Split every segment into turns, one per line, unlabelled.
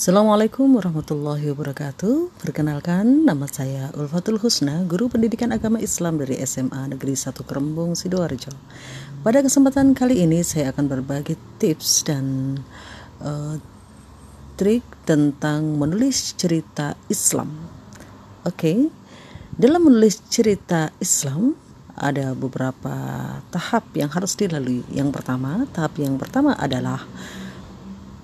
Assalamualaikum warahmatullahi wabarakatuh. Perkenalkan nama saya Ulfatul Husna Guru Pendidikan Agama Islam dari SMA Negeri 1 Kerembung, Sidoarjo. Pada kesempatan kali ini saya akan berbagi tips dan uh, trik tentang menulis cerita Islam. Oke, okay. dalam menulis cerita Islam ada beberapa tahap yang harus dilalui. Yang pertama, tahap yang pertama adalah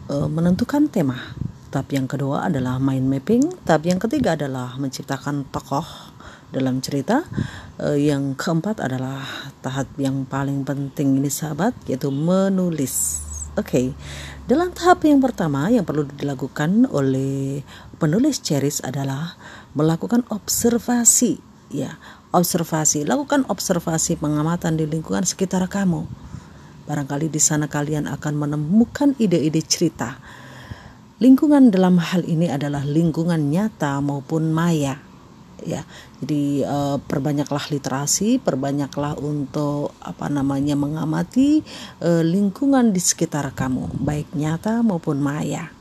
uh, menentukan tema Tahap yang kedua adalah mind mapping. Tahap yang ketiga adalah menciptakan tokoh dalam cerita. Uh, yang keempat adalah tahap yang paling penting ini sahabat yaitu menulis. Oke. Okay. Dalam tahap yang pertama yang perlu dilakukan oleh penulis ceris adalah melakukan observasi ya, observasi. Lakukan observasi pengamatan di lingkungan sekitar kamu. Barangkali di sana kalian akan menemukan ide-ide cerita Lingkungan dalam hal ini adalah lingkungan nyata maupun maya. Ya, jadi uh, perbanyaklah literasi, perbanyaklah untuk apa namanya mengamati uh, lingkungan di sekitar kamu, baik nyata maupun maya.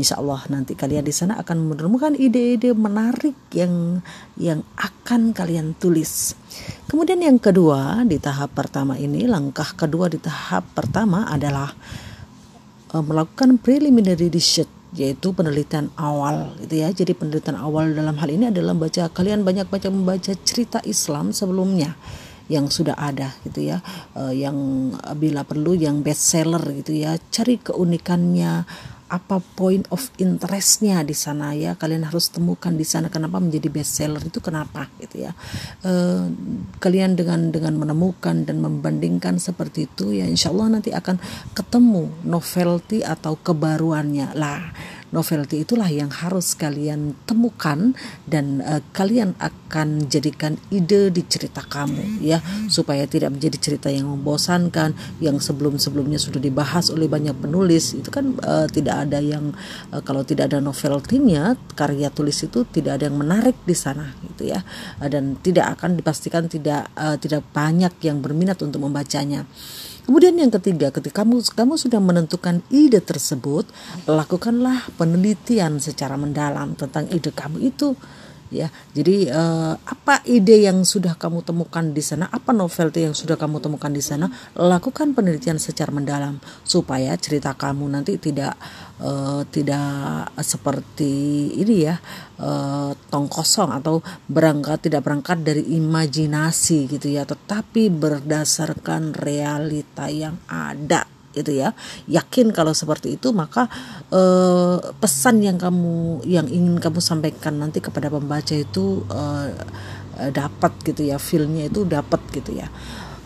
Insya Allah nanti kalian di sana akan menemukan ide-ide menarik yang yang akan kalian tulis. Kemudian yang kedua di tahap pertama ini, langkah kedua di tahap pertama adalah melakukan preliminary research yaitu penelitian awal gitu ya. Jadi penelitian awal dalam hal ini adalah baca kalian banyak baca membaca cerita Islam sebelumnya yang sudah ada gitu ya uh, yang bila perlu yang best seller gitu ya cari keunikannya apa point of interestnya di sana ya? Kalian harus temukan di sana kenapa menjadi best seller itu kenapa gitu ya. E, kalian dengan dengan menemukan dan membandingkan seperti itu ya insya Allah nanti akan ketemu novelty atau kebaruannya. Lah novelty itulah yang harus kalian temukan dan uh, kalian akan jadikan ide di cerita kamu ya. Supaya tidak menjadi cerita yang membosankan yang sebelum-sebelumnya sudah dibahas oleh banyak penulis. Itu kan uh, tidak ada yang uh, kalau tidak ada novelty-nya karya tulis itu tidak ada yang menarik di sana gitu ya. Uh, dan tidak akan dipastikan tidak uh, tidak banyak yang berminat untuk membacanya. Kemudian yang ketiga, ketika kamu kamu sudah menentukan ide tersebut, lakukanlah penelitian secara mendalam tentang ide kamu itu ya. Jadi uh, apa ide yang sudah kamu temukan di sana, apa novelty yang sudah kamu temukan di sana, lakukan penelitian secara mendalam supaya cerita kamu nanti tidak uh, tidak seperti ini ya uh, tong kosong atau berangkat tidak berangkat dari imajinasi gitu ya, tetapi berdasarkan realita yang ada gitu ya yakin kalau seperti itu maka eh, pesan yang kamu yang ingin kamu sampaikan nanti kepada pembaca itu eh, dapat gitu ya feelnya itu dapat gitu ya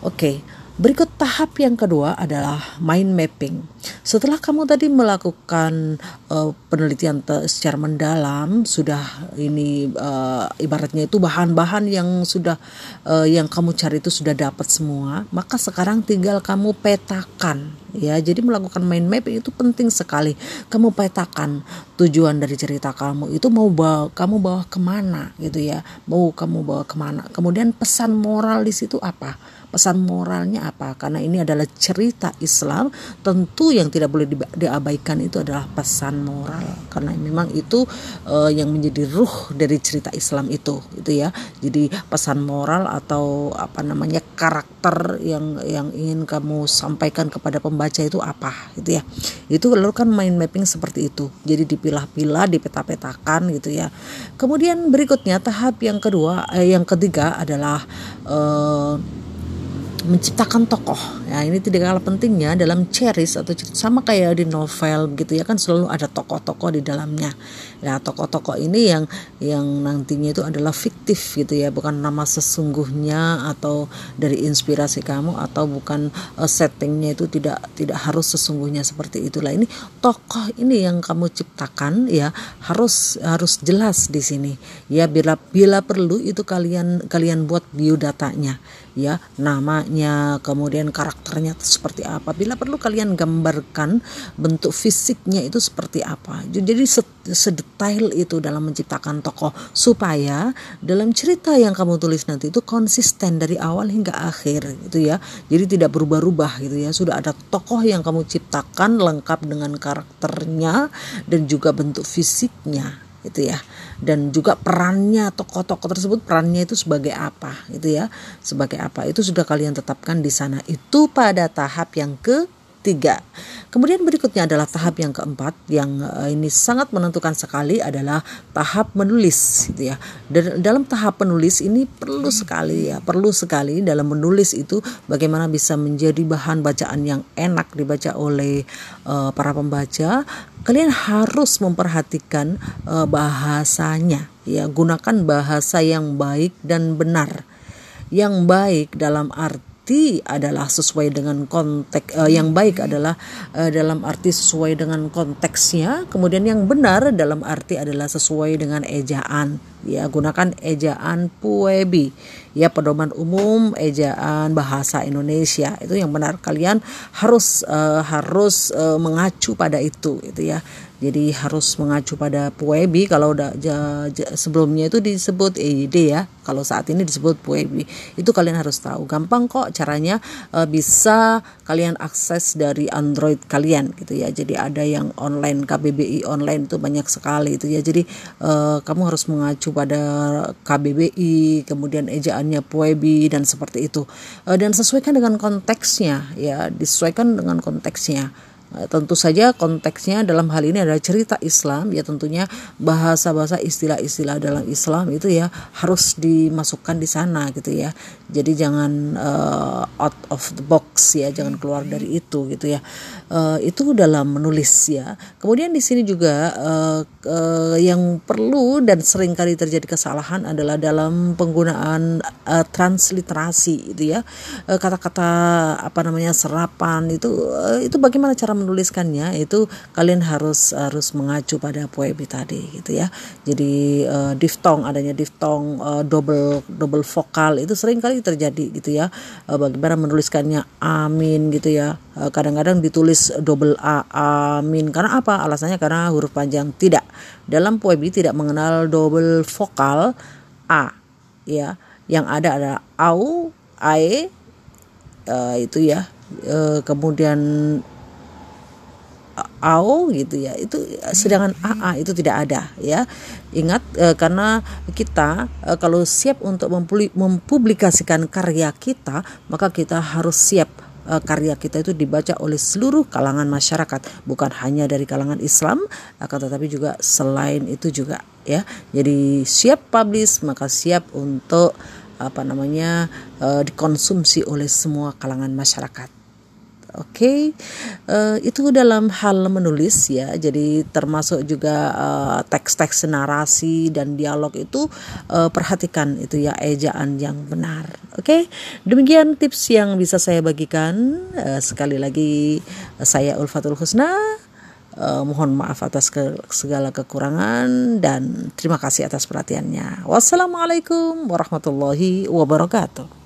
oke. Berikut tahap yang kedua adalah mind mapping. Setelah kamu tadi melakukan uh, penelitian secara mendalam, sudah ini uh, ibaratnya itu bahan-bahan yang sudah uh, yang kamu cari itu sudah dapat semua, maka sekarang tinggal kamu petakan ya. Jadi melakukan mind mapping itu penting sekali. Kamu petakan tujuan dari cerita kamu itu mau bawa kamu bawa ke mana gitu ya, mau kamu bawa ke mana. Kemudian pesan moral di situ apa? pesan moralnya apa karena ini adalah cerita Islam tentu yang tidak boleh diabaikan itu adalah pesan moral. Karena memang itu uh, yang menjadi ruh dari cerita Islam itu itu ya. Jadi pesan moral atau apa namanya karakter yang yang ingin kamu sampaikan kepada pembaca itu apa gitu ya. Itu lalu kan mind mapping seperti itu. Jadi dipilah-pilah dipeta-petakan gitu ya. Kemudian berikutnya tahap yang kedua eh, yang ketiga adalah uh, menciptakan tokoh. Ya ini tidak kalah pentingnya dalam ceris atau sama kayak di novel gitu ya kan selalu ada tokoh-tokoh di dalamnya. Ya tokoh-tokoh ini yang yang nantinya itu adalah fiktif gitu ya bukan nama sesungguhnya atau dari inspirasi kamu atau bukan uh, settingnya itu tidak tidak harus sesungguhnya seperti itulah. Ini tokoh ini yang kamu ciptakan ya harus harus jelas di sini. Ya bila bila perlu itu kalian kalian buat biodatanya ya namanya kemudian karakternya seperti apa. Bila perlu kalian gambarkan bentuk fisiknya itu seperti apa. Jadi sedetail itu dalam menciptakan tokoh. Supaya dalam cerita yang kamu tulis nanti itu konsisten dari awal hingga akhir gitu ya. Jadi tidak berubah-ubah gitu ya. Sudah ada tokoh yang kamu ciptakan lengkap dengan karakternya dan juga bentuk fisiknya itu ya dan juga perannya tokoh-tokoh tersebut perannya itu sebagai apa itu ya sebagai apa itu sudah kalian tetapkan di sana itu pada tahap yang ke tiga. Kemudian berikutnya adalah tahap yang keempat yang uh, ini sangat menentukan sekali adalah tahap menulis gitu ya. Dan dalam tahap penulis ini perlu sekali ya, perlu sekali dalam menulis itu bagaimana bisa menjadi bahan bacaan yang enak dibaca oleh uh, para pembaca. Kalian harus memperhatikan uh, bahasanya. Ya, gunakan bahasa yang baik dan benar. Yang baik dalam arti adalah sesuai dengan konteks uh, yang baik adalah uh, dalam arti sesuai dengan konteksnya. Kemudian yang benar dalam arti adalah sesuai dengan ejaan ya gunakan ejaan puebi. Ya pedoman umum ejaan bahasa Indonesia. Itu yang benar. Kalian harus uh, harus uh, mengacu pada itu itu ya jadi harus mengacu pada Puebi. Kalau udah ja, ja, sebelumnya itu disebut EID ya. Kalau saat ini disebut Puebi. Itu kalian harus tahu. Gampang kok caranya e, bisa kalian akses dari Android kalian gitu ya. Jadi ada yang online KBBI online itu banyak sekali itu ya. Jadi e, kamu harus mengacu pada KBBI kemudian ejaannya Puebi dan seperti itu. E, dan sesuaikan dengan konteksnya ya. Disesuaikan dengan konteksnya tentu saja konteksnya dalam hal ini adalah cerita Islam. Ya tentunya bahasa-bahasa istilah-istilah dalam Islam itu ya harus dimasukkan di sana gitu ya. Jadi jangan uh, out of the box ya jangan keluar dari itu gitu ya. Uh, itu dalam menulis ya. Kemudian di sini juga uh, uh, yang perlu dan sering kali terjadi kesalahan adalah dalam penggunaan uh, transliterasi itu ya kata-kata uh, apa namanya serapan itu uh, itu bagaimana cara menuliskannya itu kalian harus harus mengacu pada poebi tadi gitu ya. Jadi uh, diftong adanya diftong uh, double double vokal itu sering kali terjadi gitu ya. Uh, bagaimana menuliskannya amin gitu ya. Uh, kadang-kadang ditulis double a amin karena apa? Alasannya karena huruf panjang tidak. Dalam poebi tidak mengenal double vokal a ya. Yang ada adalah au, ae uh, itu ya. Uh, kemudian AO gitu ya itu sedangkan AA itu tidak ada ya ingat e, karena kita e, kalau siap untuk mempublikasikan karya kita maka kita harus siap e, karya kita itu dibaca oleh seluruh kalangan masyarakat bukan hanya dari kalangan Islam akan tetapi juga selain itu juga ya. Jadi siap publish maka siap untuk apa namanya e, dikonsumsi oleh semua kalangan masyarakat Oke, okay? uh, eh, itu dalam hal menulis ya. Jadi termasuk juga uh, teks-teks narasi dan dialog itu uh, perhatikan itu ya ejaan yang benar. Oke, okay? demikian tips yang bisa saya bagikan. Uh, sekali lagi saya Ulfatul Husna. Uh, mohon maaf atas ke segala kekurangan dan terima kasih atas perhatiannya. Wassalamualaikum warahmatullahi wabarakatuh.